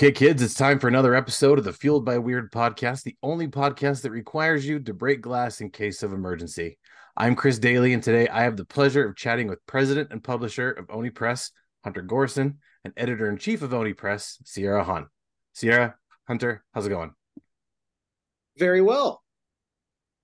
Okay, kids, it's time for another episode of the Fueled by Weird podcast, the only podcast that requires you to break glass in case of emergency. I'm Chris Daly, and today I have the pleasure of chatting with president and publisher of Oni Press, Hunter Gorinson, and editor in chief of Oni Press, Sierra Hahn. Sierra, Hunter, how's it going? Very well.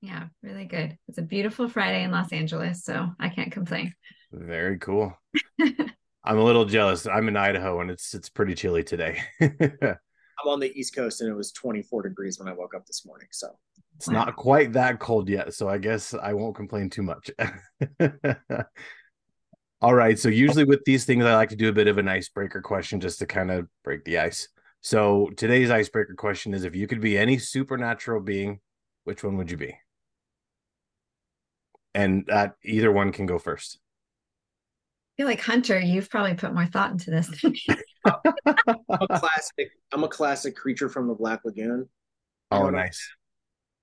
Yeah, really good. It's a beautiful Friday in Los Angeles, so I can't complain. Very cool. I'm a little jealous. I'm in Idaho and it's it's pretty chilly today. I'm on the East Coast and it was 24 degrees when I woke up this morning. So it's not quite that cold yet. So I guess I won't complain too much. All right. So usually with these things, I like to do a bit of an icebreaker question just to kind of break the ice. So today's icebreaker question is if you could be any supernatural being, which one would you be? And that either one can go first feel like Hunter, you've probably put more thought into this. I'm a classic. I'm a classic creature from the Black Lagoon. Oh, nice.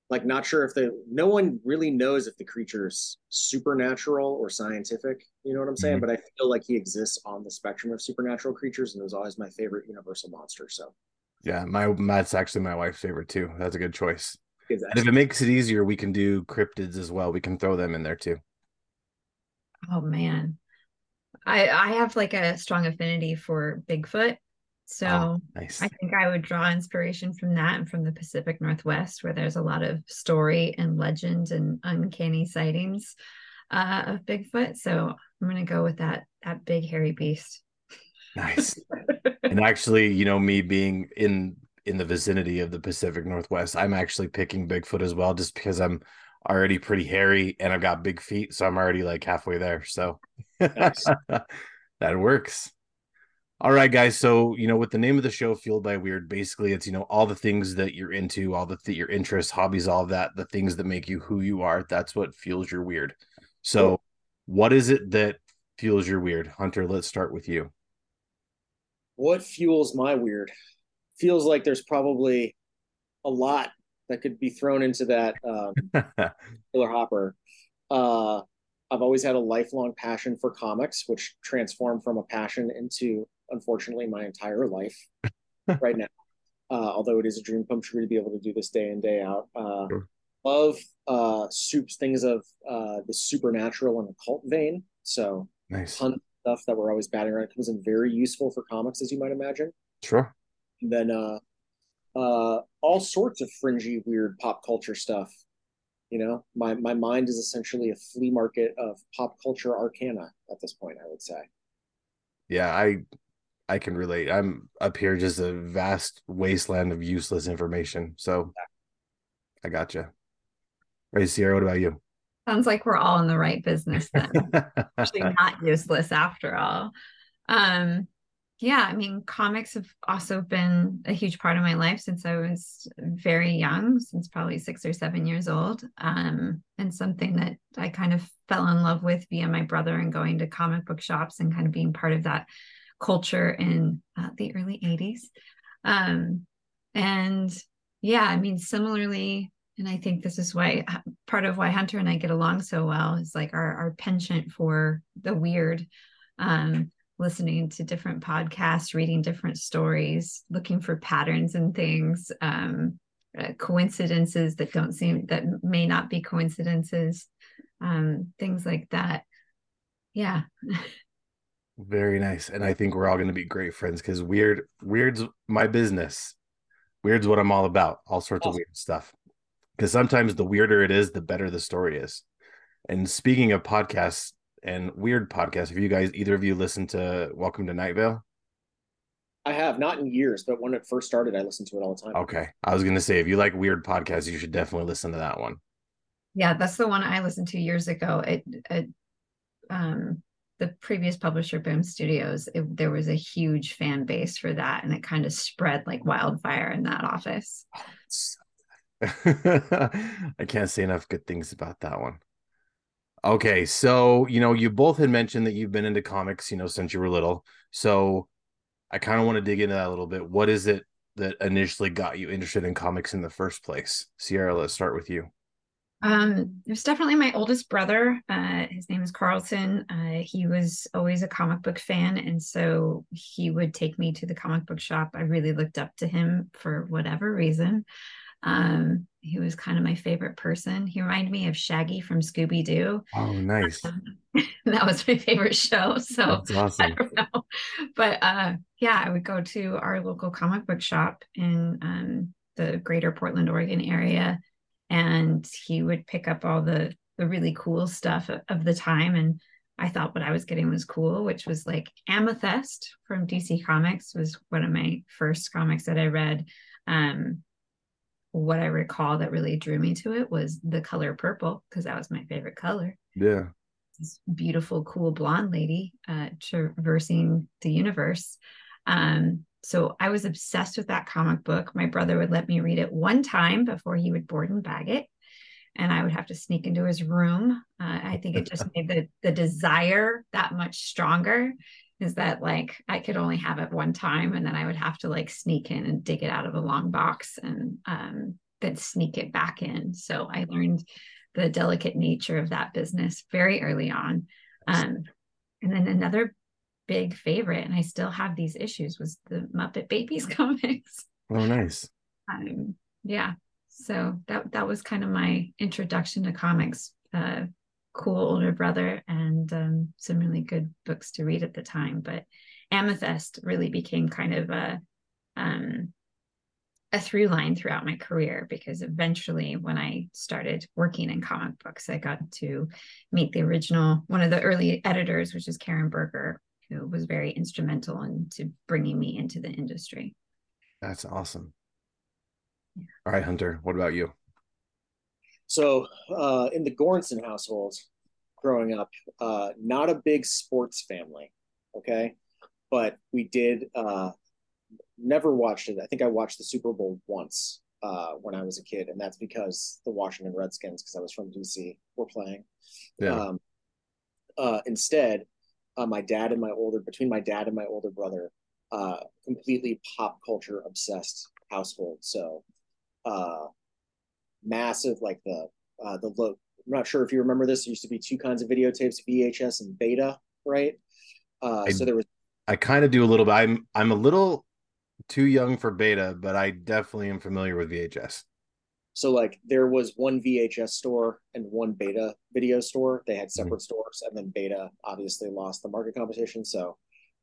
Like, not sure if the no one really knows if the creature's supernatural or scientific. You know what I'm saying? Mm-hmm. But I feel like he exists on the spectrum of supernatural creatures, and it was always my favorite Universal monster. So, yeah, my that's actually my wife's favorite too. That's a good choice. And if it makes it easier, we can do cryptids as well. We can throw them in there too. Oh man, I I have like a strong affinity for Bigfoot. So oh, nice. I think I would draw inspiration from that and from the Pacific Northwest, where there's a lot of story and legend and uncanny sightings uh, of Bigfoot. So I'm gonna go with that that big hairy beast. Nice. and actually, you know, me being in in the vicinity of the Pacific Northwest, I'm actually picking Bigfoot as well, just because I'm already pretty hairy and I've got big feet, so I'm already like halfway there. So that works. All right, guys. So you know, with the name of the show, "Fueled by Weird," basically it's you know all the things that you're into, all the th- your interests, hobbies, all of that, the things that make you who you are. That's what fuels your weird. So, cool. what is it that fuels your weird, Hunter? Let's start with you. What fuels my weird? Feels like there's probably a lot that could be thrown into that um, killer hopper. Uh, I've always had a lifelong passion for comics, which transformed from a passion into, unfortunately, my entire life right now. Uh, although it is a dream come true to be able to do this day in day out. Uh, sure. Love uh, soups, things of uh, the supernatural and occult vein. So nice stuff that we're always batting around comes in very useful for comics, as you might imagine. Sure. And then uh, all sorts of fringy, weird pop culture stuff. You know, my my mind is essentially a flea market of pop culture arcana at this point. I would say. Yeah, I I can relate. I'm up here just a vast wasteland of useless information. So I got gotcha. you. Right, Sierra, what about you? Sounds like we're all in the right business then. Actually, not useless after all. Um, yeah, I mean, comics have also been a huge part of my life since I was very young, since probably six or seven years old. Um, and something that I kind of fell in love with via my brother and going to comic book shops and kind of being part of that culture in uh, the early 80s. Um, and yeah, I mean, similarly, and I think this is why uh, part of why Hunter and I get along so well is like our, our penchant for the weird. Um, listening to different podcasts, reading different stories, looking for patterns and things, um, uh, coincidences that don't seem that may not be coincidences, um, things like that. Yeah. Very nice, and I think we're all going to be great friends because weird, weird's my business. Weird's what I'm all about. All sorts awesome. of weird stuff. Because sometimes the weirder it is, the better the story is. And speaking of podcasts, and weird podcast. Have you guys either of you listened to Welcome to Night Vale? I have not in years, but when it first started, I listened to it all the time. Okay, I was gonna say if you like weird podcasts, you should definitely listen to that one. Yeah, that's the one I listened to years ago. It, it um, the previous publisher, Boom Studios, it, there was a huge fan base for that, and it kind of spread like wildfire in that office. I can't say enough good things about that one. Okay, so you know, you both had mentioned that you've been into comics, you know, since you were little. So I kind of want to dig into that a little bit. What is it that initially got you interested in comics in the first place? Sierra, let's start with you. Um, it was definitely my oldest brother. Uh, his name is Carlton. Uh, he was always a comic book fan, and so he would take me to the comic book shop. I really looked up to him for whatever reason. Um, he was kind of my favorite person. He reminded me of Shaggy from Scooby Doo. Oh, nice. Um, that was my favorite show. So awesome. But uh, yeah, I would go to our local comic book shop in um, the greater Portland, Oregon area and he would pick up all the the really cool stuff of the time and I thought what I was getting was cool, which was like Amethyst from DC Comics was one of my first comics that I read. Um, what I recall that really drew me to it was the color purple because that was my favorite color. Yeah. This beautiful, cool blonde lady uh, traversing the universe. Um, so I was obsessed with that comic book. My brother would let me read it one time before he would board and bag it. And I would have to sneak into his room. Uh, I think it just made the the desire that much stronger. Is that like I could only have it one time, and then I would have to like sneak in and dig it out of a long box, and um, then sneak it back in. So I learned the delicate nature of that business very early on. Um, and then another big favorite, and I still have these issues, was the Muppet Babies comics. Oh, nice. Um, yeah. So that that was kind of my introduction to comics. Uh, cool older brother and um, some really good books to read at the time. But Amethyst really became kind of a um, a through line throughout my career because eventually when I started working in comic books, I got to meet the original one of the early editors, which is Karen Berger, who was very instrumental into bringing me into the industry. That's awesome. Yeah. All right, Hunter, what about you? So, uh, in the Gorinson household, growing up, uh, not a big sports family, okay, but we did uh, never watched it. I think I watched the Super Bowl once uh, when I was a kid, and that's because the Washington Redskins, because I was from DC, were playing. Yeah. Um, uh, instead, uh, my dad and my older between my dad and my older brother uh, completely pop culture obsessed household so uh, massive like the uh, the look i'm not sure if you remember this there used to be two kinds of videotapes vhs and beta right uh, I, so there was i kind of do a little bit i'm i'm a little too young for beta but i definitely am familiar with vhs so like there was one VHS store and one Beta video store. They had separate mm-hmm. stores, and then Beta obviously lost the market competition. So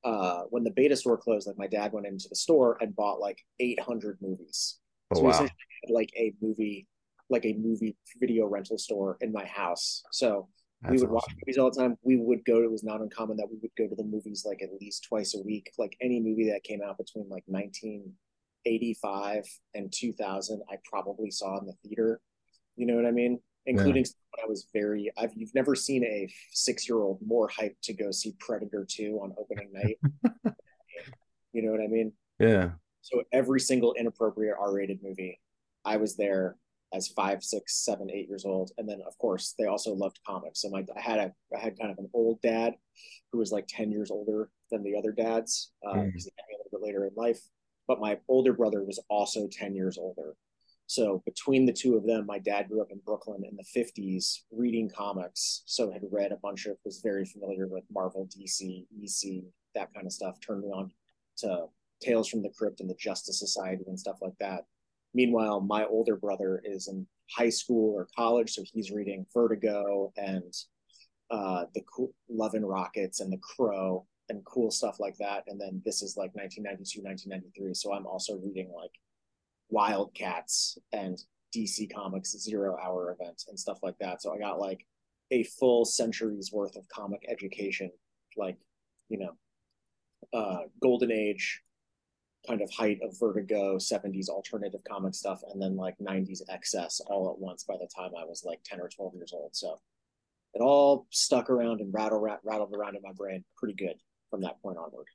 uh, when the Beta store closed, like my dad went into the store and bought like 800 movies. Oh, so wow. essentially had like a movie, like a movie video rental store in my house. So That's we would awesome. watch movies all the time. We would go. It was not uncommon that we would go to the movies like at least twice a week. Like any movie that came out between like 1985 and 2000 i probably saw in the theater you know what i mean including yeah. i was very i've you've never seen a six year old more hyped to go see predator 2 on opening night you know what i mean yeah so every single inappropriate r-rated movie i was there as five six seven eight years old and then of course they also loved comics so my i had a i had kind of an old dad who was like 10 years older than the other dads because uh, mm. he had me a little bit later in life but my older brother was also 10 years older. So between the two of them, my dad grew up in Brooklyn in the 50s reading comics. So had read a bunch of, was very familiar with Marvel, DC, EC, that kind of stuff. Turned me on to Tales from the Crypt and the Justice Society and stuff like that. Meanwhile, my older brother is in high school or college, so he's reading Vertigo and uh, the Love and Rockets and The Crow and cool stuff like that. And then this is like 1992, 1993. So I'm also reading like Wildcats and DC Comics Zero Hour event and stuff like that. So I got like a full century's worth of comic education, like, you know, uh, golden age kind of height of vertigo 70s alternative comic stuff and then like 90s excess all at once by the time i was like 10 or 12 years old so it all stuck around and rattled, rattled around in my brain pretty good from that point onward.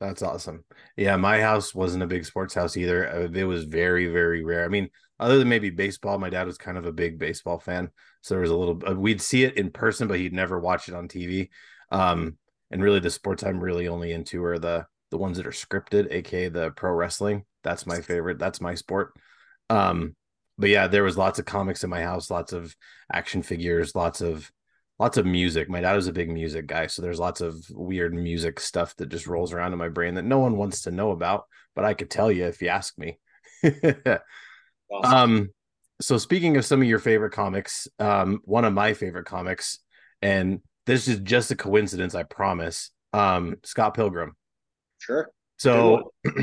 That's awesome. Yeah, my house wasn't a big sports house either. Uh, it was very, very rare. I mean, other than maybe baseball, my dad was kind of a big baseball fan, so there was a little. Uh, we'd see it in person, but he'd never watch it on TV. Um, and really, the sports I'm really only into are the the ones that are scripted, aka the pro wrestling. That's my favorite. That's my sport. Um, but yeah, there was lots of comics in my house, lots of action figures, lots of lots of music. My dad was a big music guy, so there's lots of weird music stuff that just rolls around in my brain that no one wants to know about, but I could tell you if you ask me. awesome. Um so speaking of some of your favorite comics, um one of my favorite comics and this is just a coincidence, I promise. Um Scott Pilgrim. Sure. So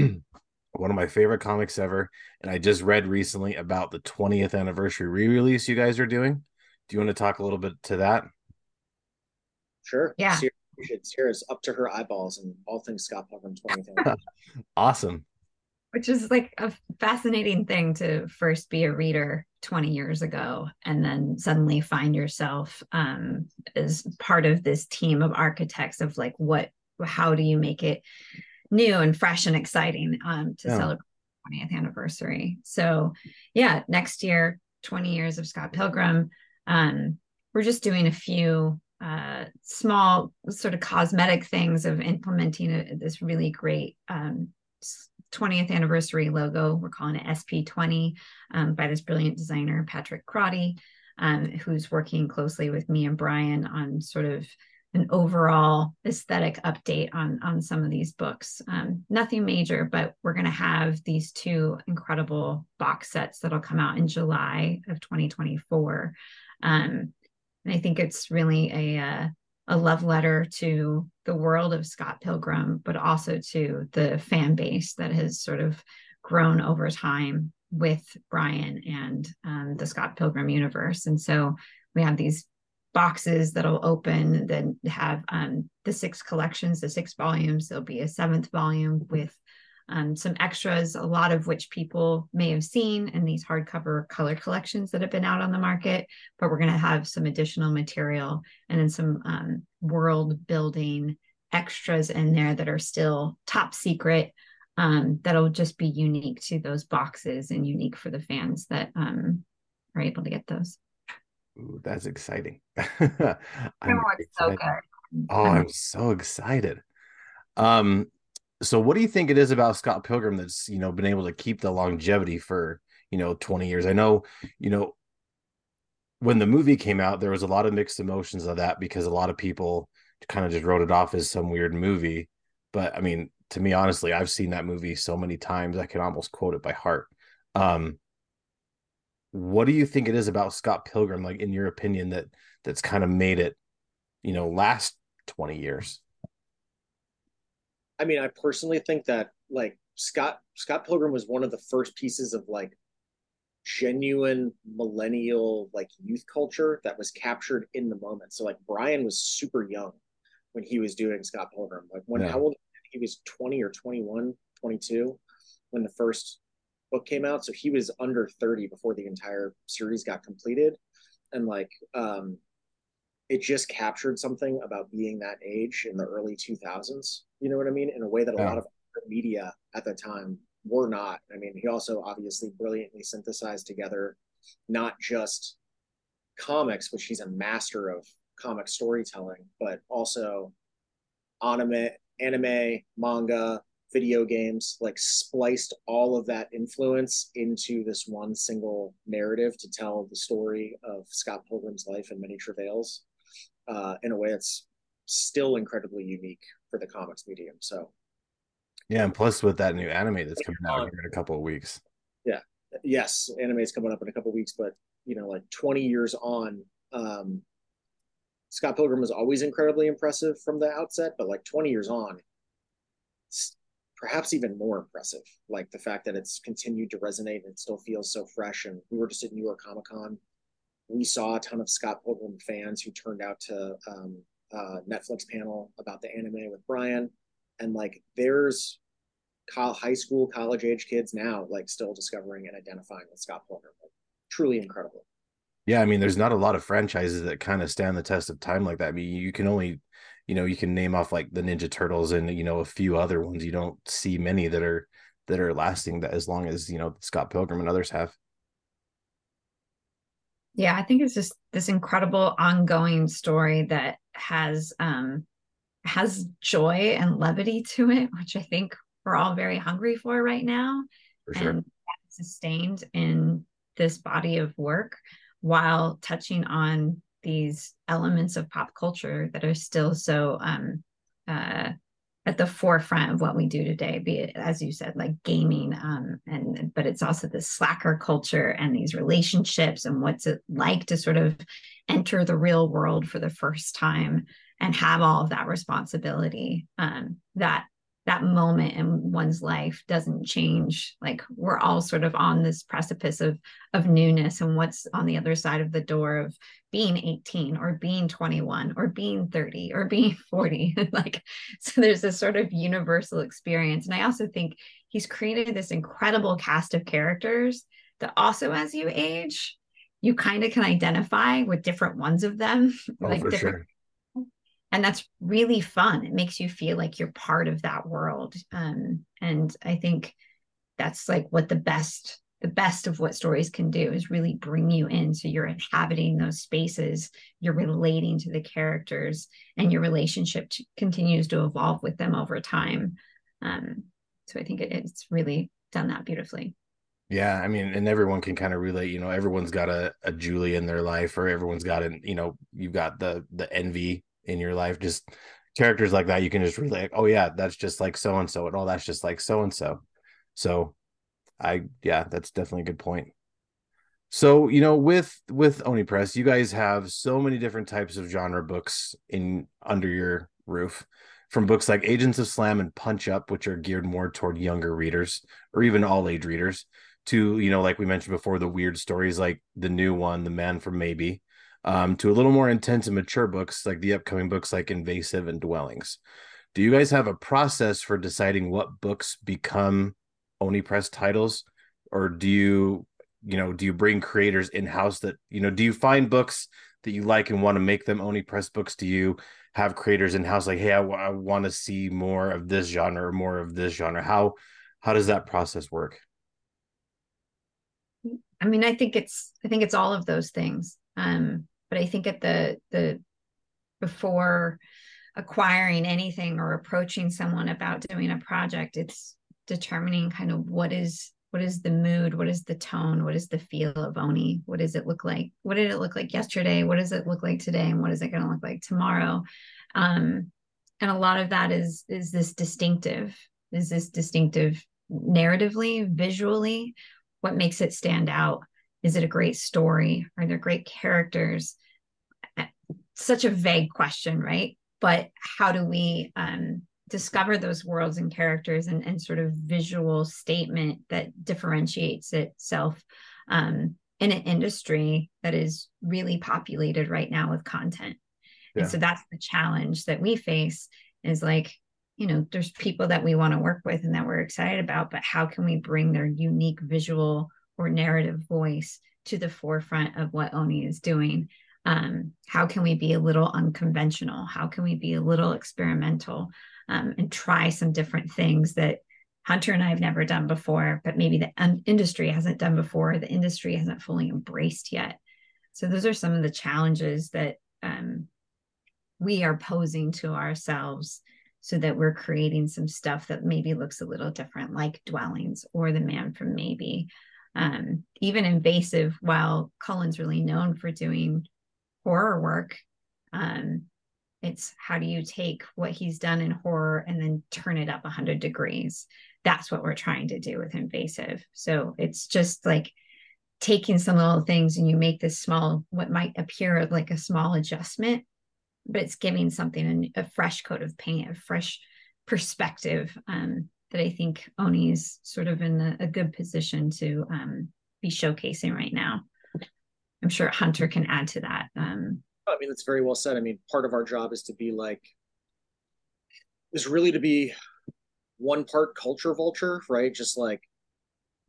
one of my favorite comics ever. And I just read recently about the 20th anniversary re release you guys are doing. Do you want to talk a little bit to that? Sure. Yeah. Sierra's up to her eyeballs and all things Scott Pilgrim 20th awesome. Which is like a fascinating thing to first be a reader 20 years ago and then suddenly find yourself um, as part of this team of architects of like what how do you make it new and fresh and exciting um, to yeah. celebrate 20th anniversary. So, yeah, next year, 20 years of Scott Pilgrim. Um, we're just doing a few uh, small sort of cosmetic things of implementing a, this really great um, 20th anniversary logo. We're calling it SP20 um, by this brilliant designer, Patrick Crotty, um, who's working closely with me and Brian on sort of an overall aesthetic update on on some of these books. Um, nothing major, but we're going to have these two incredible box sets that'll come out in July of 2024. Um, and I think it's really a uh, a love letter to the world of Scott Pilgrim, but also to the fan base that has sort of grown over time with Brian and um, the Scott Pilgrim universe. And so we have these boxes that'll open then have um, the six collections the six volumes. There'll be a seventh volume with um, some extras a lot of which people may have seen in these hardcover color collections that have been out on the market. But we're going to have some additional material and then some um, world building extras in there that are still top secret um, that'll just be unique to those boxes and unique for the fans that um, are able to get those Ooh, that's exciting. I'm so good. Oh, I'm so excited. Um, so what do you think it is about Scott Pilgrim that's you know been able to keep the longevity for you know 20 years? I know, you know, when the movie came out, there was a lot of mixed emotions of that because a lot of people kind of just wrote it off as some weird movie. But I mean, to me, honestly, I've seen that movie so many times I can almost quote it by heart. Um, what do you think it is about Scott Pilgrim, like in your opinion, that that's kind of made it, you know, last 20 years? I mean, I personally think that like Scott Scott Pilgrim was one of the first pieces of like genuine millennial like youth culture that was captured in the moment. So like Brian was super young when he was doing Scott Pilgrim. Like when yeah. how old he was 20 or 21, 22 when the first book came out, so he was under 30 before the entire series got completed. And like um it just captured something about being that age in the early 2000s. You know what I mean? In a way that a yeah. lot of media at the time were not. I mean, he also obviously brilliantly synthesized together not just comics, which he's a master of comic storytelling, but also anime, anime, manga, video games, like spliced all of that influence into this one single narrative to tell the story of Scott Pilgrim's life and many travails uh, in a way that's still incredibly unique for the comics medium. So, yeah, and plus with that new anime that's coming out here in a couple of weeks. Yeah, yes, anime is coming up in a couple of weeks, but you know, like 20 years on, um, Scott Pilgrim was always incredibly impressive from the outset, but like 20 years on, perhaps even more impressive. Like the fact that it's continued to resonate and still feels so fresh. And we were just at New York Comic Con. We saw a ton of Scott Pilgrim fans who turned out to um, uh, Netflix panel about the anime with Brian. And like there's high school, college age kids now like still discovering and identifying with Scott Pilgrim. Like, truly incredible. Yeah, I mean, there's not a lot of franchises that kind of stand the test of time like that. I mean, you can only you know you can name off like the ninja turtles and you know a few other ones you don't see many that are that are lasting that as long as you know scott pilgrim and others have yeah i think it's just this incredible ongoing story that has um has joy and levity to it which i think we're all very hungry for right now for sure. and sustained in this body of work while touching on these elements of pop culture that are still so um, uh, at the forefront of what we do today be it as you said like gaming um, and but it's also the slacker culture and these relationships and what's it like to sort of enter the real world for the first time and have all of that responsibility um, that that moment in one's life doesn't change. Like we're all sort of on this precipice of of newness and what's on the other side of the door of being 18 or being 21 or being 30 or being 40 like so there's this sort of universal experience. And i also think he's created this incredible cast of characters that also as you age you kind of can identify with different ones of them oh, like different sure and that's really fun. It makes you feel like you're part of that world. Um, and i think that's like what the best the best of what stories can do is really bring you in. So you're inhabiting those spaces you're relating to the characters and your relationship continues to evolve with them over time. Um, so i think it, it's really done that beautifully. Yeah, I mean, and everyone can kind of relate. You know, everyone's got a, a Julie in their life, or everyone's got an, you know, you've got the the envy in your life just characters like that you can just relate oh yeah that's just like so and so and oh that's just like so and so so i yeah that's definitely a good point. So you know with with oni press you guys have so many different types of genre books in under your roof from books like agents of slam and punch up which are geared more toward younger readers or even all age readers to you know like we mentioned before the weird stories like the new one the man from maybe um, to a little more intense and mature books like the upcoming books like Invasive and Dwellings. Do you guys have a process for deciding what books become Oni Press titles, or do you, you know, do you bring creators in house that you know? Do you find books that you like and want to make them Oni Press books? Do you have creators in house like, hey, I, w- I want to see more of this genre or more of this genre? How how does that process work? I mean, I think it's I think it's all of those things. Um, but i think at the the before acquiring anything or approaching someone about doing a project it's determining kind of what is what is the mood what is the tone what is the feel of oni what does it look like what did it look like yesterday what does it look like today and what is it going to look like tomorrow? Um, and a lot of that is is this distinctive is this distinctive narratively visually what makes it stand out is it a great story are there great characters such a vague question, right? But how do we um, discover those worlds and characters and, and sort of visual statement that differentiates itself um, in an industry that is really populated right now with content? Yeah. And so that's the challenge that we face is like, you know, there's people that we want to work with and that we're excited about, but how can we bring their unique visual or narrative voice to the forefront of what Oni is doing? um, how can we be a little unconventional? How can we be a little experimental um, and try some different things that hunter and i have never done before but maybe the industry hasn't done before the industry hasn't fully embraced yet? So those are some of the challenges that um, we are posing to ourselves so that we're creating some stuff that maybe looks a little different like dwellings or the man from maybe um, even invasive while cullen's really known for doing horror work um, it's how do you take what he's done in horror and then turn it up 100 degrees? That's what we're trying to do with invasive. So it's just like taking some little things and you make this small what might appear like a small adjustment but it's giving something a, fresh coat of paint a fresh perspective um, that i think oni is sort of in a, a good position to um, be showcasing right now I'm sure Hunter can add to that. Um, I mean, that's very well said. I mean, part of our job is to be like, is really to be one part culture vulture, right? Just like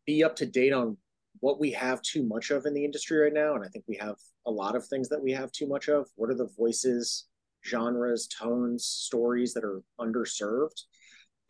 be up to date on what we have too much of in the industry right now. And I think we have a lot of things that we have too much of. What are the voices, genres, tones, stories that are underserved?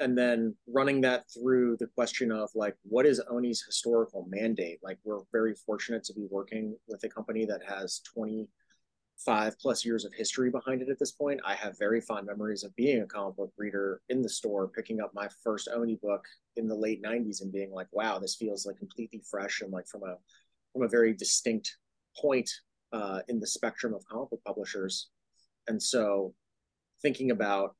And then running that through the question of like what is oni's historical mandate like we're very fortunate to be working with a company that has 25 plus years of history behind it at this point i have very fond memories of being a comic book reader in the store picking up my first oni book in the late 90s and being like wow this feels like completely fresh and like from a from a very distinct point uh, in the spectrum of comic book publishers. And so thinking about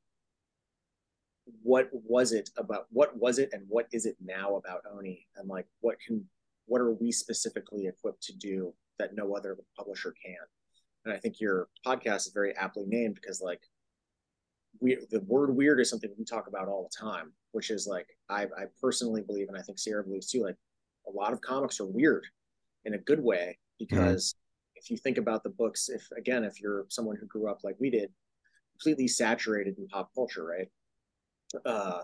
what was it about what was it and what is it now about Oni and like what can what are we specifically equipped to do that no other publisher can and I think your podcast is very aptly named because like we the word weird is something we talk about all the time which is like I, I personally believe and I think Sierra believes too like a lot of comics are weird in a good way because mm-hmm. if you think about the books if again if you're someone who grew up like we did completely saturated in pop culture right uh,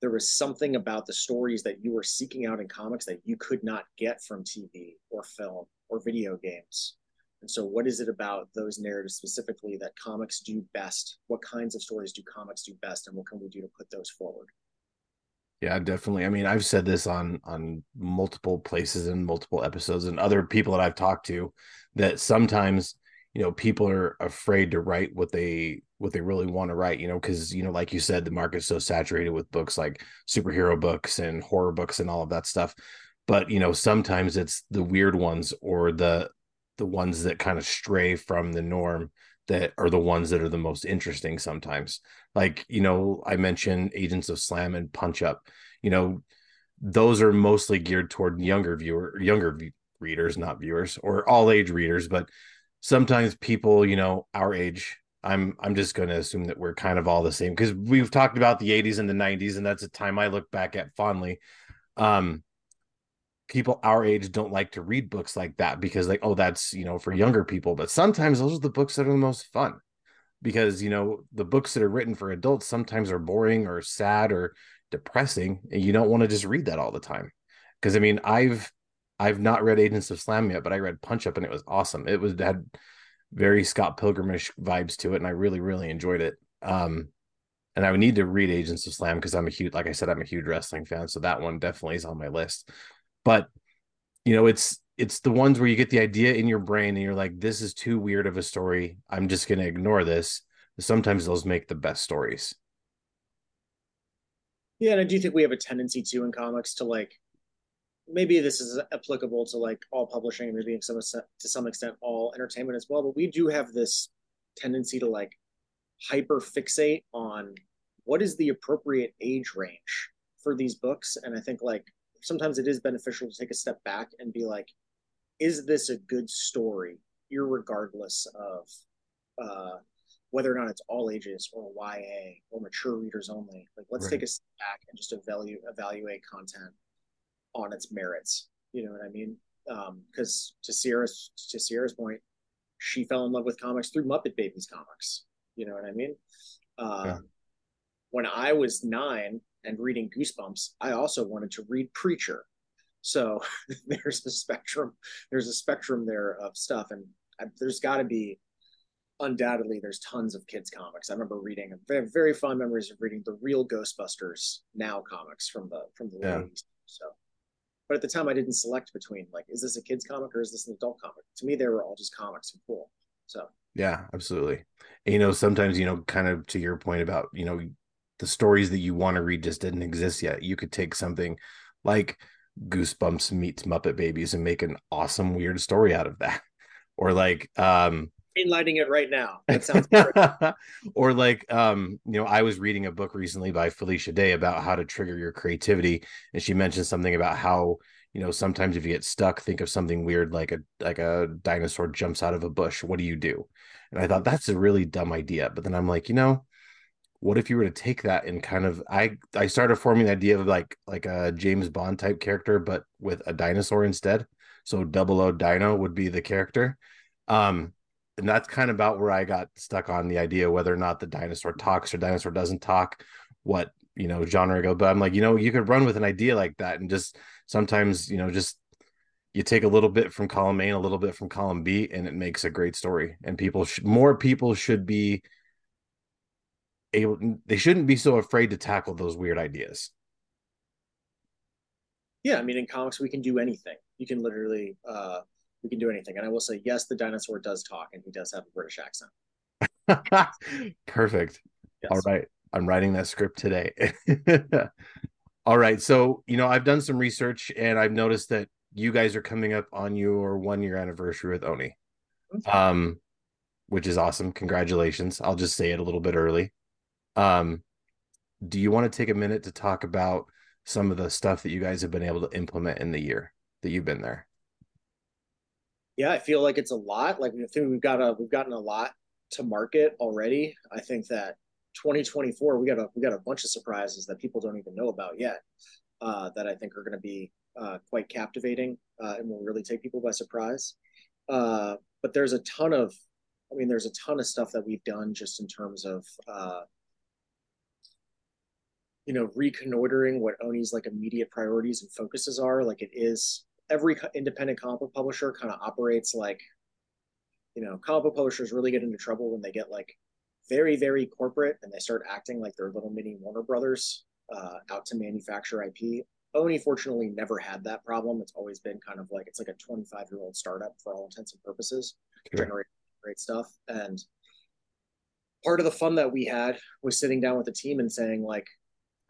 there was something about the stories that you were seeking out in comics that you could not get from TV or film or video games. And so, what is it about those narratives specifically that comics do best? What kinds of stories do comics do best, and what can we do to put those forward? Yeah, definitely. I mean, I've said this on on multiple places and multiple episodes, and other people that I've talked to that sometimes you know people are afraid to write what they what they really want to write you know because you know like you said the market's so saturated with books like superhero books and horror books and all of that stuff. But you know sometimes it's the weird ones or the the ones that kind of stray from the norm that are the ones that are the most interesting sometimes. Like you know i mentioned agents of slam and punch up. You know those are mostly geared toward younger viewer younger readers not viewers or all age readers but sometimes people, you know, our age, I'm I'm just going to assume that we're kind of all the same because we've talked about the 80s and the 90s, and that's a time I look back at fondly. Um, people our age don't like to read books like that because like, oh, that's you know for younger people. But sometimes those are the books that are the most fun because you know the books that are written for adults sometimes are boring or sad or depressing, and you don't want to just read that all the time. Because I mean, I've I've not read Agents of Slam yet, but I read Punch Up and it was awesome. It was had very Scott Pilgrimish vibes to it, and I really, really enjoyed it. Um, and I would need to read Agents of Slam because I'm a huge, like I said, I'm a huge wrestling fan, so that one definitely is on my list. But you know, it's it's the ones where you get the idea in your brain and you're like, this is too weird of a story. I'm just to ignore this. Sometimes those make the best stories. Yeah, and I do think we have a tendency to in comics to like maybe this is applicable to like all publishing and maybe some to some extent all entertainment as well but we do have this tendency to like hyper fixate on what is the appropriate age range for these books and i think like sometimes it is beneficial to take a step back and be like is this a good story regardless of uh, whether or not it's all ages or YA or mature readers only. Like, let's right. take a step back and just evaluate evaluate content on its merits. You know what I mean? Because um, to Sierra's to Sierra's point, she fell in love with comics through Muppet Babies comics. You know what I mean? Uh, yeah. When I was nine and reading Goosebumps, I also wanted to read Preacher. So there's a spectrum. There's a spectrum there of stuff, and I, there's got to be undoubtedly there's tons of kids comics. I remember reading very, very fond memories of reading the real Ghostbusters now comics from the from the yeah. 80s. So but at the time, I didn't select between like, is this a kids comic or is this an adult comic? To me, they were all just comics and cool. So yeah, absolutely. And, you know, sometimes you know, kind of to your point about you know the stories that you want to read just didn't exist yet. You could take something like Goosebumps meets Muppet Babies and make an awesome weird story out of that, or like um lighting it right now. That sounds or like um, you know, I was reading a book recently by Felicia Day about how to trigger your creativity. And she mentioned something about how, you know, sometimes if you get stuck, think of something weird like a like a dinosaur jumps out of a bush. What do you do? And I thought that's a really dumb idea. But then I'm like, you know, what if you were to take that and kind of I I started forming the idea of like like a James Bond type character, but with a dinosaur instead. So double O Dino would be the character. Um, and that's kind of about where I got stuck on the idea whether or not the dinosaur talks or dinosaur doesn't talk, what you know genre go. But I'm like, you know, you could run with an idea like that, and just sometimes, you know, just you take a little bit from column A and a little bit from column B, and it makes a great story. And people more people should be able. They shouldn't be so afraid to tackle those weird ideas. Yeah, I mean, in comics, we can do anything. You can literally uh, we can do anything. And I will say, yes, the dinosaur does talk, and he does have a British accent. Perfect. Yes. All right, I'm writing that script today. All right, so you know, I've done some research, and I've noticed that you guys are coming up on your one year anniversary with Oni, um, which is awesome. Congratulations! I'll just say it a little bit early. Um, do you want to take a minute to talk about some of the stuff that you guys have been able to implement in the year that you've been there? Yeah, I feel like it's a lot. Like we think we've got a we've gotten a lot to market already. I think that 2024 we got a we got a bunch of surprises that people don't even know about yet. Uh, that I think are going to be uh, quite captivating uh, and will really take people by surprise. Uh, but there's a ton of, I mean, there's a ton of stuff that we've done just in terms of, uh, you know, reconnoitering what Oni's like immediate priorities and focuses are. Like it is every independent comic book publisher kind of operates like, you know, comic book publishers really get into trouble when they get like very, very corporate and they start acting like they're little mini Warner Brothers uh, out to manufacture IP. Oni fortunately never had that problem. It's always been kind of like it's like a 25 year old startup for all intents and purposes, sure. generate great stuff. And part of the fun that we had was sitting down with the team and saying like,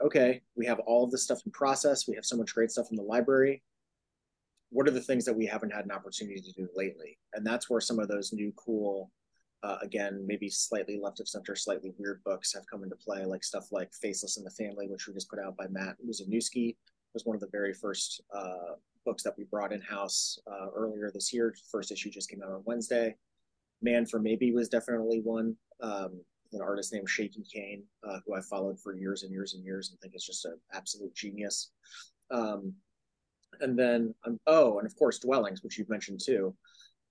okay, we have all of this stuff in process. We have so much great stuff in the library. What are the things that we haven't had an opportunity to do lately? And that's where some of those new cool uh, again, maybe slightly left of center, slightly weird books have come into play, like stuff like Faceless and the Family, which we just put out by Matt Lesniewski, was one of the very first uh, books that we brought in house uh, earlier this year. First issue just came out on Wednesday. Man from Maybe was definitely one. Um, an artist named Shaky Kane, uh, who I followed for years and years and years, and think is just an absolute genius. Um, and then, um, oh, and of course, Dwellings, which you've mentioned too.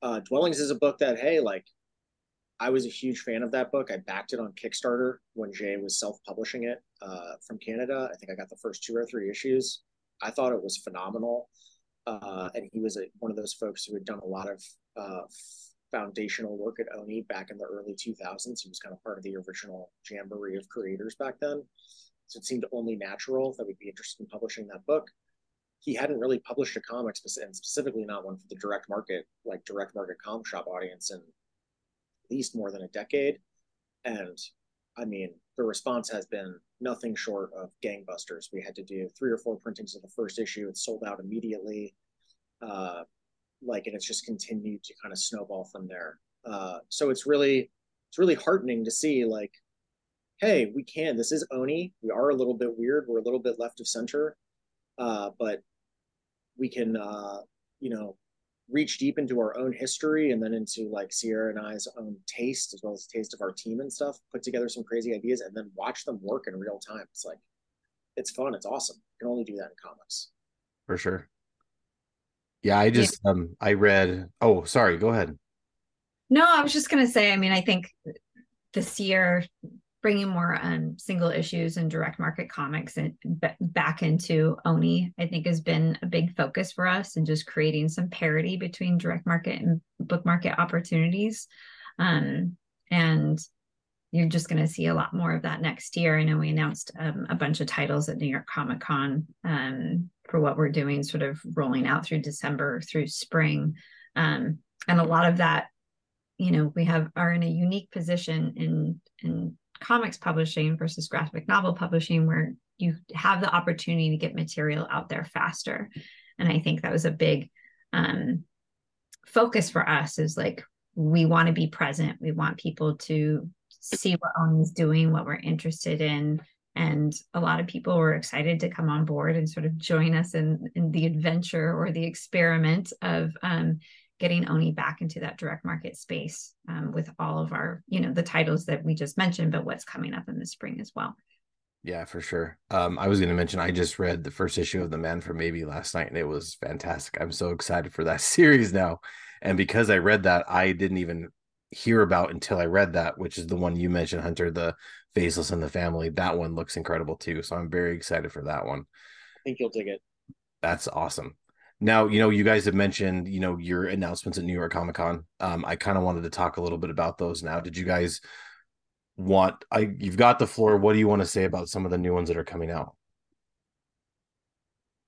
Uh, Dwellings is a book that, hey, like I was a huge fan of that book. I backed it on Kickstarter when Jay was self-publishing it uh, from Canada. I think I got the first two or three issues. I thought it was phenomenal, uh, and he was a, one of those folks who had done a lot of uh, foundational work at Oni back in the early 2000s. He was kind of part of the original jamboree of creators back then, so it seemed only natural that we'd be interested in publishing that book. He hadn't really published a comic, and specifically not one for the direct market, like direct market comic shop audience, in at least more than a decade. And I mean, the response has been nothing short of gangbusters. We had to do three or four printings of the first issue. It sold out immediately. Uh, like, and it's just continued to kind of snowball from there. Uh, so it's really, it's really heartening to see like, hey, we can. This is Oni. We are a little bit weird. We're a little bit left of center, uh, but we can, uh, you know, reach deep into our own history and then into like Sierra and I's own taste as well as the taste of our team and stuff, put together some crazy ideas and then watch them work in real time. It's like it's fun, it's awesome. You can only do that in comics. For sure. Yeah, I just yeah. um I read oh sorry, go ahead. No, I was just gonna say, I mean, I think this year bringing more um, single issues and direct market comics and b- back into Oni, I think has been a big focus for us and just creating some parity between direct market and book market opportunities. Um, and you're just going to see a lot more of that next year. I know we announced um, a bunch of titles at New York Comic Con um, for what we're doing, sort of rolling out through December through spring. Um, and a lot of that, you know, we have are in a unique position in in comics publishing versus graphic novel publishing where you have the opportunity to get material out there faster. And i think that was a big um, focus for us is like we want to be present. We want people to see what Oni's doing what we're interested in. And a lot of people were excited to come on board and sort of join us in, in the adventure or the experiment of um, getting Oni back into that direct market space um, with all of our, you know, the titles that we just mentioned, but what's coming up in the spring as well. Yeah, for sure. Um, I was going to mention I just read the first issue of The Man from Maybe last night, and it was fantastic. I'm so excited for that series now, and because I read that, I didn't even hear about until I read that, which is the one you mentioned, Hunter, the Faceless and the Family. That one looks incredible too, so I'm very excited for that one. I think you'll dig it. That's awesome. Now, you know, you guys have mentioned, you know, your announcements at New York Comic Con. Um, I kind of wanted to talk a little bit about those now. Did you guys want I you've got the floor. What do you want to say about some of the new ones that are coming out?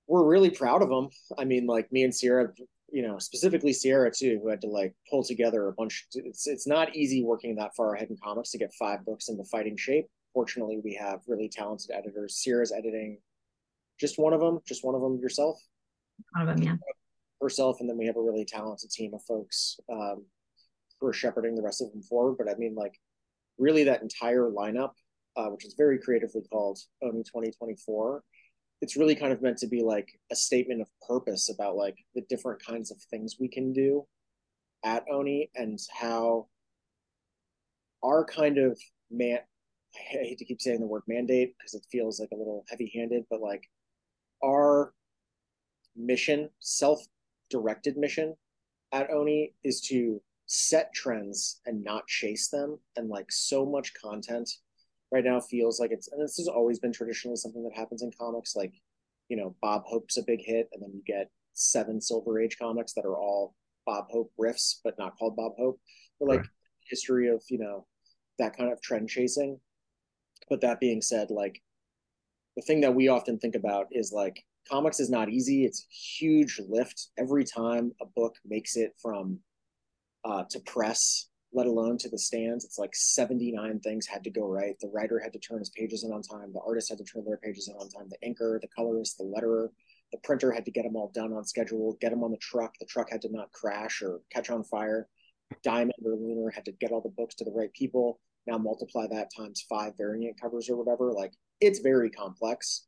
We're really proud of them. I mean, like me and Sierra, you know, specifically Sierra too, who had to like pull together a bunch. It's it's not easy working that far ahead in comics to get five books into fighting shape. Fortunately, we have really talented editors. Sierra's editing just one of them, just one of them yourself. One of them, yeah. herself, and then we have a really talented team of folks um, who are shepherding the rest of them forward. But I mean, like, really, that entire lineup, uh, which is very creatively called Oni 2024, it's really kind of meant to be like a statement of purpose about like the different kinds of things we can do at Oni and how our kind of man I hate to keep saying the word mandate because it feels like a little heavy handed, but like our mission, self directed mission at Oni is to set trends and not chase them. And like so much content right now feels like it's, and this has always been traditionally something that happens in comics. Like, you know, Bob Hope's a big hit, and then you get seven Silver Age comics that are all Bob Hope riffs, but not called Bob Hope. But like right. history of, you know, that kind of trend chasing. But that being said, like the thing that we often think about is like comics is not easy. It's a huge lift every time a book makes it from uh, to press, let alone to the stands. It's like 79 things had to go right. The writer had to turn his pages in on time. The artist had to turn their pages in on time. The inker, the colorist, the letterer, the printer had to get them all done on schedule, get them on the truck. The truck had to not crash or catch on fire. Diamond or Lunar had to get all the books to the right people now multiply that times five variant covers or whatever like it's very complex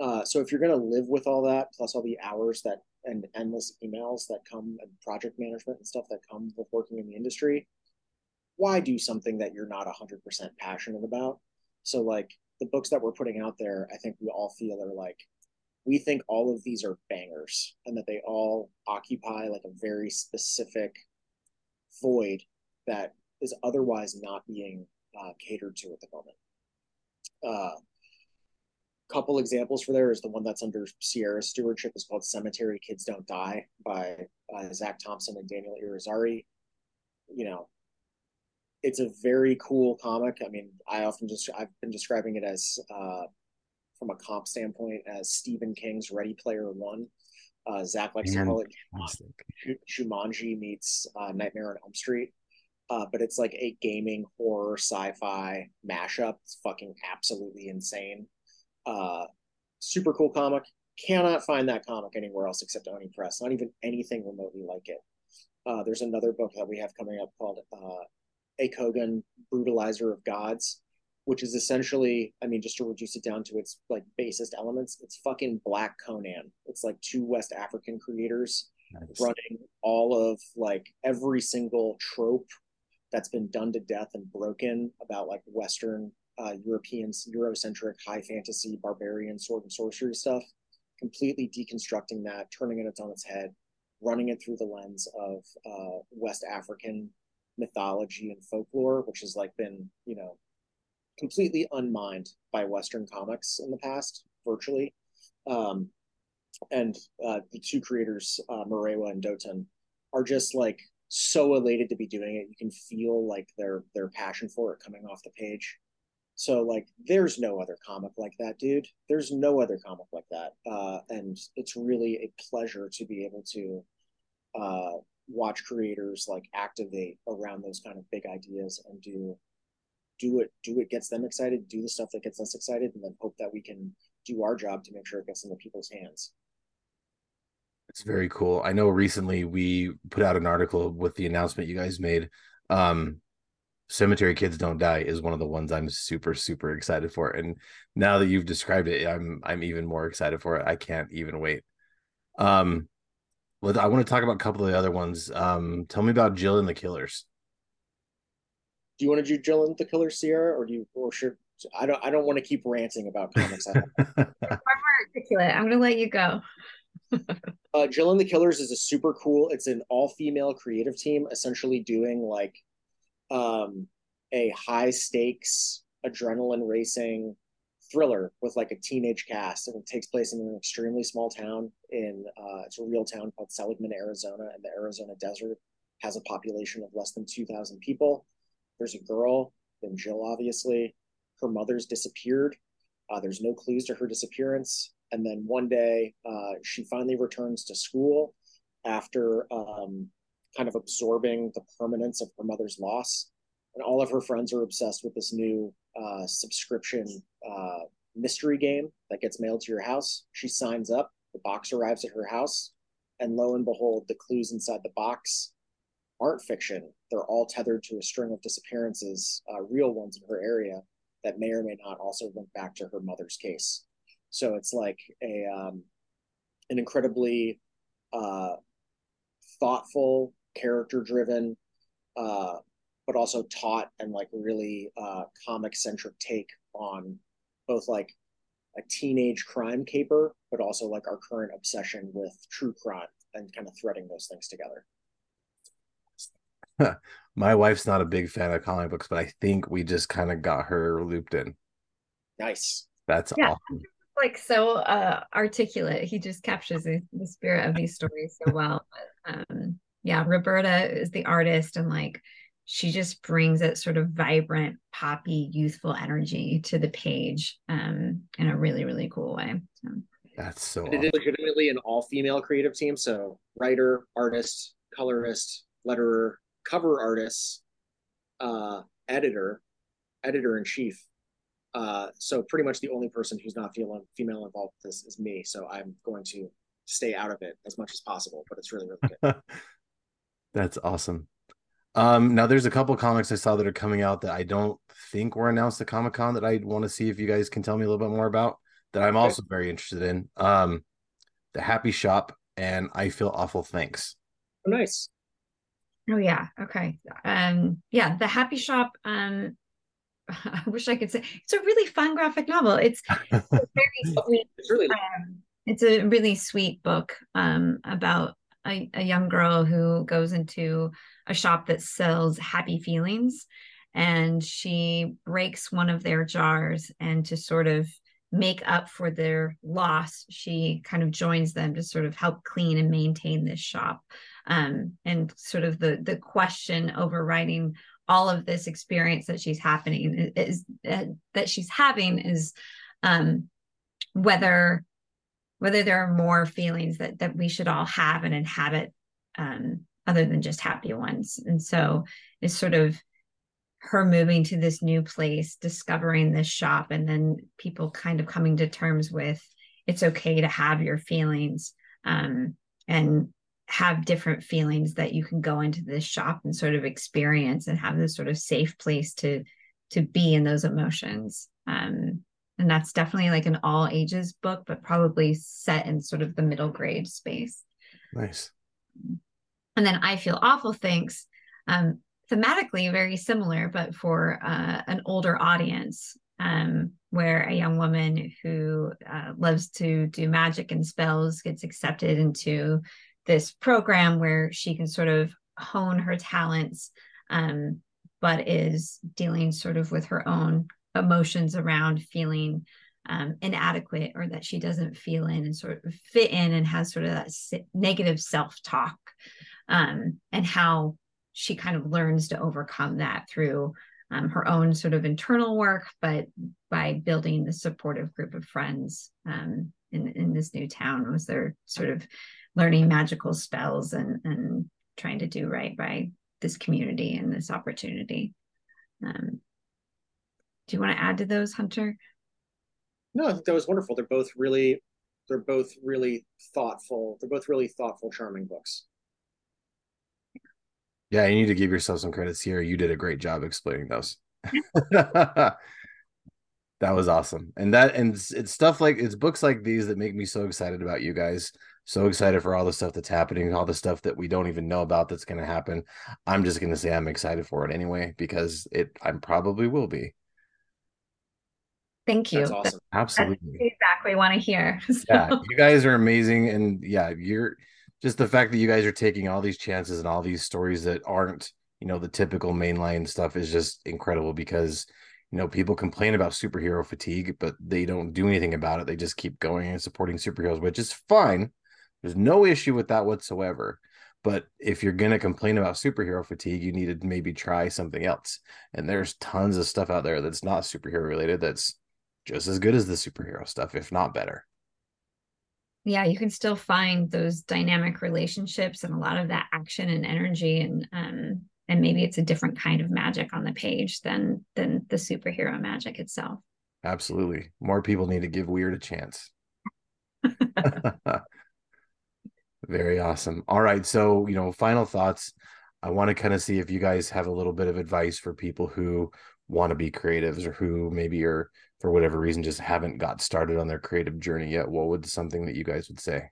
uh, so if you're going to live with all that plus all the hours that and endless emails that come and project management and stuff that come with working in the industry why do something that you're not 100% passionate about so like the books that we're putting out there i think we all feel are like we think all of these are bangers and that they all occupy like a very specific void that is otherwise not being uh, catered to at the moment. Uh, couple examples for there is the one that's under Sierra stewardship is called Cemetery Kids Don't Die by uh, Zac Thompson and Daniel Irizarry. You know, it's a very cool comic. I mean, I often just I've been describing it as uh, from a comp standpoint as Stephen King's Ready Player One. Uh, Zac likes Man, to call it Jumanji meets uh, Nightmare on Elm Street uh, but it's like a gaming horror sci-fi mashup. It's fucking absolutely insane. Uh, super cool comic. Cannot find that comic anywhere else except Oni Press. Not even anything remotely like it. Uh, there's another book that we have coming up called uh, Akogun Brutalizer of Gods, which is essentially, I mean, just to reduce it down to its like basest elements, it's fucking Black Conan. It's like two West African creators nice. running all of like every single trope that's been done to death and broken about like Western uh, European, Eurocentric, high fantasy, barbarian sword and sorcery stuff, completely deconstructing that, turning it on its head, running it through the lens of uh, West African mythology and folklore, which has like been, you know, completely unmined by Western comics in the past, virtually. Um, and uh, the two creators, uh, Murewa and Dotun, are just like so elated to be doing it. You can feel like their their passion for it coming off the page. So like there's no other comic like that, dude. There's no other comic like that. Uh, and it's really a pleasure to be able to uh, watch creators like activate around those kind of big ideas and do do it do what gets them excited, do the stuff that gets us excited, and then hope that we can do our job to make sure it gets into people's hands. It's very cool. I know recently we put out an article with the announcement you guys made. Um, Cemetery Kids Don't Die is one of the ones I'm super super excited for, and now that you've described it, I'm I'm even more excited for it. I can't even wait. Um, let I want to talk about a couple of the other ones. Um, tell me about Jill and the Killers. Do you want to do Jill and the Killers, Sierra, or do you or should I don't I don't want to keep ranting about comics. far more articulate. I'm gonna let you go. uh, Jill and the Killers is a super cool. It's an all female creative team, essentially doing like um, a high stakes adrenaline racing thriller with like a teenage cast, and it takes place in an extremely small town. In uh, it's a real town called Seligman, Arizona, and the Arizona desert has a population of less than two thousand people. There's a girl named Jill, obviously. Her mother's disappeared. Uh, there's no clues to her disappearance and then one day uh, she finally returns to school after um, kind of absorbing the permanence of her mother's loss and all of her friends are obsessed with this new uh, subscription uh, mystery game that gets mailed to your house she signs up the box arrives at her house and lo and behold, the clues inside the box aren't fiction. They're all tethered to a string of disappearances, uh, real ones in her area that may or may not also link back to her mother's case. So it's like a um, an incredibly uh, thoughtful, character driven, uh, but also taught and like really uh, comic centric take on both like a teenage crime caper, but also like our current obsession with true crime and kind of threading those things together. My wife's not a big fan of comic books, but I think we just kind of got her looped in. Nice. That's yeah. awesome. Like so uh articulate. He just captures the, the spirit of these stories so well. But, um yeah, Roberta is the artist and like she just brings that sort of vibrant, poppy, youthful energy to the page um in a really, really cool way. So that's so awesome. it is legitimately an all-female creative team. So writer, artist, colorist, letterer, cover artist, uh, editor, editor in chief. Uh, so pretty much the only person who's not female female involved with this is me. So I'm going to stay out of it as much as possible. But it's really really good. That's awesome. Um, now there's a couple comics I saw that are coming out that I don't think were announced at Comic Con that I want to see if you guys can tell me a little bit more about that I'm also very interested in. Um, the Happy Shop and I Feel Awful Thanks. Oh, nice. Oh yeah. Okay. Um yeah, The Happy Shop um I wish I could say it's a really fun graphic novel. It's, it's very sweet. It's really um, it's a really sweet book um about a, a young girl who goes into a shop that sells happy feelings and she breaks one of their jars and to sort of make up for their loss she kind of joins them to sort of help clean and maintain this shop. Um, and sort of the the question overriding all of this experience that she's happening is, uh, that she's having is um, whether whether there are more feelings that that we should all have and inhabit um, other than just happy ones. And so it's sort of her moving to this new place discovering this shop and then people kind of coming to terms with it's okay to have your feelings um, and have different feelings that you can go into this shop and sort of experience and have this sort of safe place to to be in those emotions. Um, and that's definitely like an all ages book but probably set in sort of the middle grade space. Nice. And then i feel awful thanks um, thematically very similar but for uh, an older audience um, where a young woman who uh, loves to do magic and spells gets accepted into this program where she can sort of hone her talents um, but is dealing sort of with her own emotions around feeling um, inadequate or that she doesn't feel in and sort of fit in and has sort of that negative self-talk um, and how she kind of learns to overcome that through um, her own sort of internal work but by building the supportive group of friends um, in, in this new town was their sort of learning magical spells and and trying to do right by this community and this opportunity. Um, do you want to add to those, Hunter? No, I think that was wonderful. They're both really, they're both really thoughtful. They're both really thoughtful, charming books. Yeah, you need to give yourself some credits here. You did a great job explaining those. that was awesome and that and it's, it's, stuff like it's books like these that make me so excited about you guys so excited for all the stuff that's happening all the stuff that we don't even know about that's going to happen i'm just going to say i'm excited for it anyway because it i probably will be thank you. Awesome. absolutely. that's exactly want to hear. So. yeah you guys are amazing and yeah you're just the fact that you guys are taking all these chances and all these stories that aren't you know the typical mainline stuff is just incredible because you know people complain about superhero fatigue but they don't do anything about it. They just keep going and supporting superheroes which is fine. There's no issue with that whatsoever. But if you're going to complain about superhero fatigue you need to maybe try something else. And there's tons of stuff out there that's not superhero related that's just as good as the superhero stuff if not better yeah you can still find those dynamic relationships and a lot of that action and energy and um and maybe it's a different kind of magic on the page than than the superhero magic itself absolutely more people need to give weird a chance Very awesome. All right. So, you know, final thoughts. I want to kind of see if you guys have a little bit of advice for people who want to be creatives or who maybe are, for whatever reason, just haven't got started on their creative journey yet. What would something that you guys would say?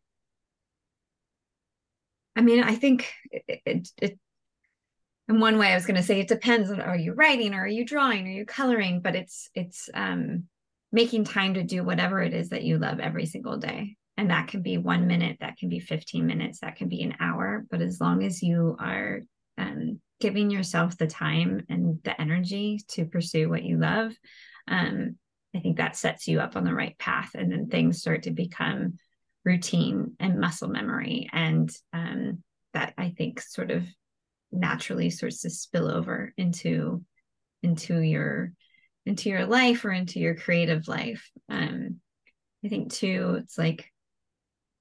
I mean, I think it, it, it in one way I was going to say it depends on are you writing or are you drawing or are you coloring but it's it's um making time to do whatever it is that you love every single day and that can be 1 minute that can be 15 minutes that can be an hour but as long as you are um, giving yourself the time and the energy to pursue what you love um, I think that sets you up on the right path and then things start to become routine and muscle memory and um, that I think sort of naturally starts to spill over into into your into your life or into your creative life. Um i think too it's like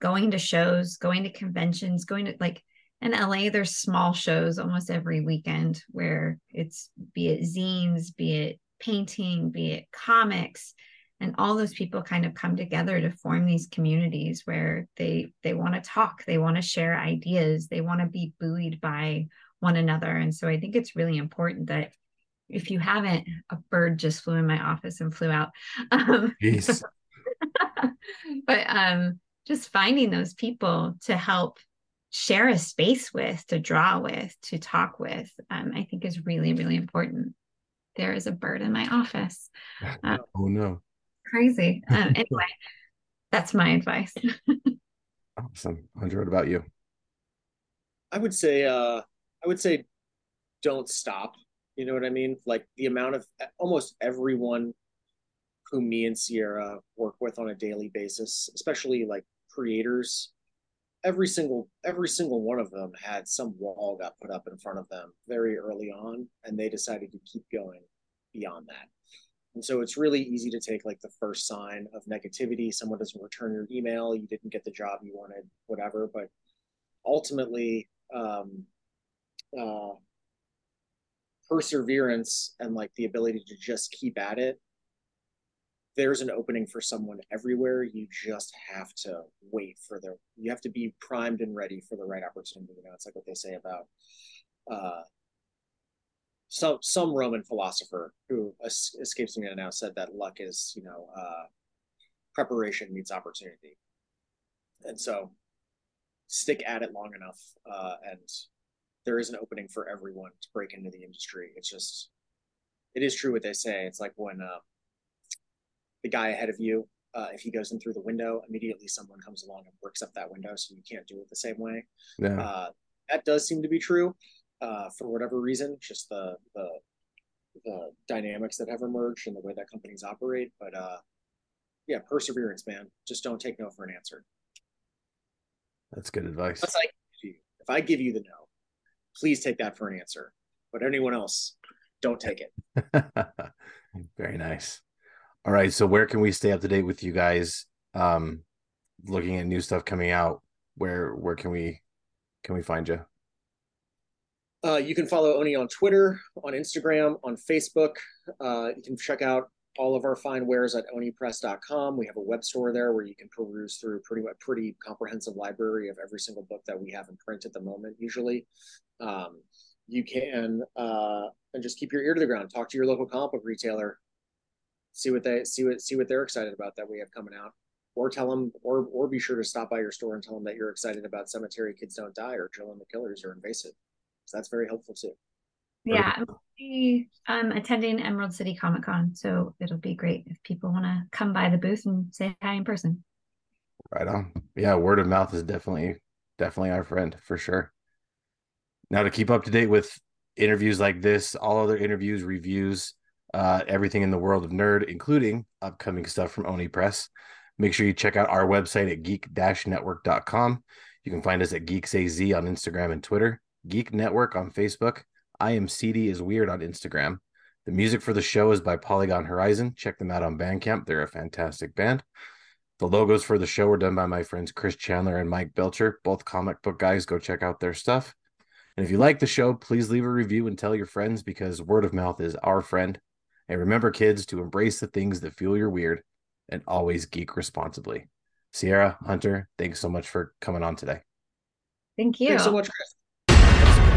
going to shows going to conventions going to like in la there's small shows almost every weekend where it's be it zines be it painting be it comics and all those people kind of come together to form these communities where they they want to talk they want to share ideas they want to be buoyed by one another. And so I think it's really important that if you haven't, a bird just flew in my office and flew out. Um, but um, just finding those people to help share a space with, to draw with, to talk with, um, I think is really, really important. There is a bird in my office. Um, oh no. Crazy. Um, anyway, that's my advice. awesome. Andre, what about you? I would say uh I would say don't stop. You know what I mean? Like the amount of almost everyone who me and Sierra work with on a daily basis, especially like creators, every single every single one of them had some wall got put up in front of them very early on and they decided to keep going beyond that. And so it's really easy to take like the first sign of negativity, someone doesn't return your email, you didn't get the job you wanted, whatever, but ultimately um uh, perseverance and like the ability to just keep at it there's an opening for someone everywhere you just have to wait for the you have to be primed and ready for the right opportunity you know it's like what they say about uh some some roman philosopher who escapes me now said that luck is you know uh preparation meets opportunity and so stick at it long enough uh and there is an opening for everyone to break into the industry. It's just, it is true what they say. It's like when uh, the guy ahead of you, uh, if he goes in through the window, immediately someone comes along and bricks up that window, so you can't do it the same way. Yeah. Uh, that does seem to be true uh, for whatever reason, just the the the dynamics that have emerged and the way that companies operate. But uh, yeah, perseverance, man. Just don't take no for an answer. That's good advice. That's like if I give you the no, please take that for an answer. But anyone else, don't take it. Very nice. All right. So where can we stay up to date with you guys? Um, looking at new stuff coming out. Where where can we can we find you? Uh, you can follow Oni on Twitter, on Instagram, on Facebook. Uh, you can check out all of our fine wares at onipress.com. We have a web store there where you can peruse through pretty pretty comprehensive library of every single book that we have in print at the moment. Usually, um, you can uh, and just keep your ear to the ground. Talk to your local comic book retailer. See what they see what see what they're excited about that we have coming out, or tell them, or or be sure to stop by your store and tell them that you're excited about Cemetery Kids Don't Die or Jill and the Killers or Invasive. So that's very helpful too. Yeah, I'm be, um, attending Emerald City Comic Con, so it'll be great if people want to come by the booth and say hi in person. Right on. Yeah, word of mouth is definitely definitely our friend for sure. Now to keep up to date with interviews like this, all other interviews, reviews, uh, everything in the world of nerd, including upcoming stuff from Oni Press. Make sure you check out our website at geek-network.com. You can find us at GeeksAZ on Instagram and Twitter, Geek Network on Facebook, I am CD is weird on Instagram. The music for the show is by Polygon Horizon. Check them out on Bandcamp. They're a fantastic band. The logos for the show were done by my friends Chris Chandler and Mike Belcher, both comic book guys. Go check out their stuff. And if you like the show, please leave a review and tell your friends because word of mouth is our friend. And remember, kids, to embrace the things that fuel your weird and always geek responsibly. Sierra, Hunter, thanks so much for coming on today. Thank you. Thanks so much, Chris.